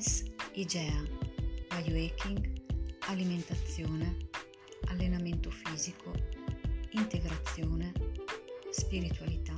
IGEA, biohacking, alimentazione, allenamento fisico, integrazione, spiritualità.